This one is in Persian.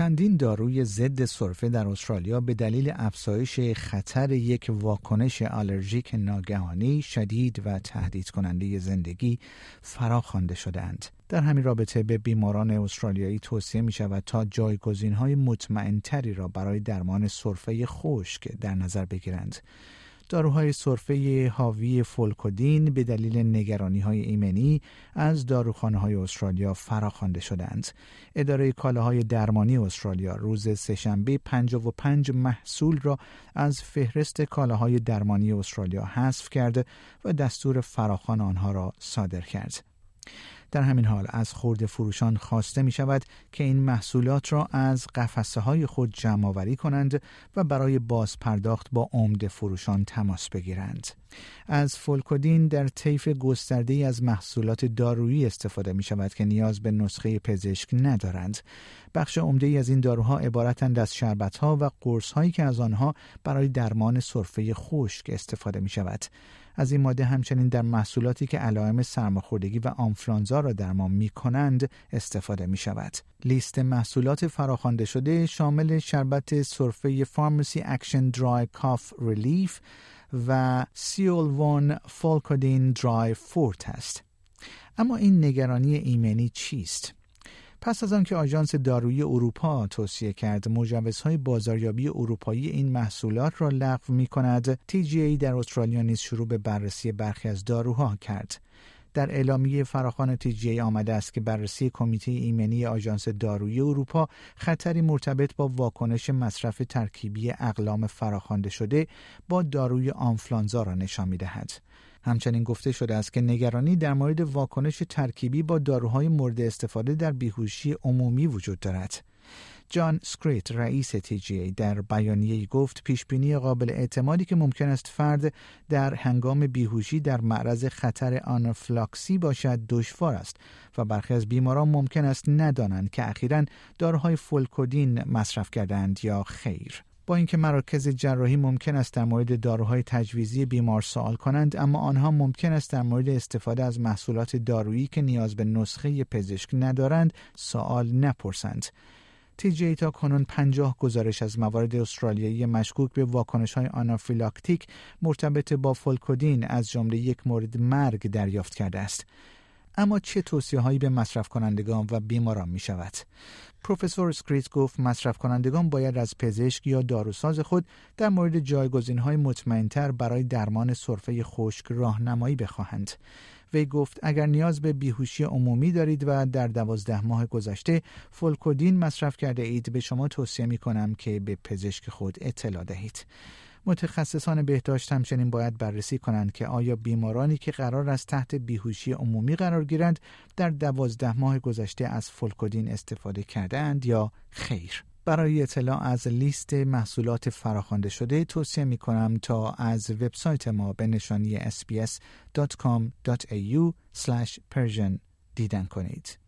چندین داروی ضد سرفه در استرالیا به دلیل افزایش خطر یک واکنش آلرژیک ناگهانی شدید و تهدید کننده زندگی فراخوانده شدهاند. در همین رابطه به بیماران استرالیایی توصیه می شود تا جایگزین های مطمئن تری را برای درمان سرفه خشک در نظر بگیرند. داروهای سرفه حاوی فولکودین به دلیل نگرانی های ایمنی از داروخانه های استرالیا فراخوانده شدند. اداره کالاهای درمانی استرالیا روز سهشنبه 55 محصول را از فهرست کالاهای درمانی استرالیا حذف کرده و دستور فراخوان آنها را صادر کرد. در همین حال از خورده فروشان خواسته می شود که این محصولات را از قفسه های خود جمع آوری کنند و برای باز پرداخت با عمده فروشان تماس بگیرند. از فولکودین در طیف گسترده از محصولات دارویی استفاده می شود که نیاز به نسخه پزشک ندارند. بخش عمده از این داروها عبارتند از شربت ها و قرص هایی که از آنها برای درمان سرفه خشک استفاده می شود. از این ماده همچنین در محصولاتی که علائم سرماخوردگی و آنفلانزا را درمان می کنند استفاده می شود. لیست محصولات فراخوانده شده شامل شربت سرفه Pharmacy Action Dry Cough Relief و سیول وان فولکودین درای فورت است. اما این نگرانی ایمنی چیست؟ پس از آنکه آژانس دارویی اروپا توصیه کرد مجوزهای بازاریابی اروپایی این محصولات را لغو می کند TGA در استرالیا نیز شروع به بررسی برخی از داروها کرد در اعلامیه فراخوان تیجی آمده است که بررسی کمیته ایمنی آژانس دارویی اروپا خطری مرتبط با واکنش مصرف ترکیبی اقلام فراخوانده شده با داروی آنفلانزا را نشان می‌دهد. همچنین گفته شده است که نگرانی در مورد واکنش ترکیبی با داروهای مورد استفاده در بیهوشی عمومی وجود دارد. جان سکریت رئیس تی در بیانیه گفت پیشبینی قابل اعتمادی که ممکن است فرد در هنگام بیهوشی در معرض خطر آنافلاکسی باشد دشوار است و برخی از بیماران ممکن است ندانند که اخیرا داروهای فولکودین مصرف کردند یا خیر. با اینکه مراکز جراحی ممکن است در مورد داروهای تجویزی بیمار سوال کنند اما آنها ممکن است در مورد استفاده از محصولات دارویی که نیاز به نسخه پزشک ندارند سوال نپرسند. تی تا کنون پنجاه گزارش از موارد استرالیایی مشکوک به واکنش های آنافیلاکتیک مرتبط با فولکودین از جمله یک مورد مرگ دریافت کرده است. اما چه توصیه هایی به مصرف کنندگان و بیماران می شود؟ پروفسور سکریت گفت مصرف کنندگان باید از پزشک یا داروساز خود در مورد جایگزین های مطمئنتر برای درمان سرفه خشک راهنمایی بخواهند. وی گفت اگر نیاز به بیهوشی عمومی دارید و در دوازده ماه گذشته فولکودین مصرف کرده اید به شما توصیه می کنم که به پزشک خود اطلاع دهید. متخصصان بهداشت همچنین باید بررسی کنند که آیا بیمارانی که قرار است تحت بیهوشی عمومی قرار گیرند در دوازده ماه گذشته از فولکودین استفاده کردند یا خیر. برای اطلاع از لیست محصولات فراخوانده شده توصیه می کنم تا از وبسایت ما به نشانی sbs.com.au persian دیدن کنید.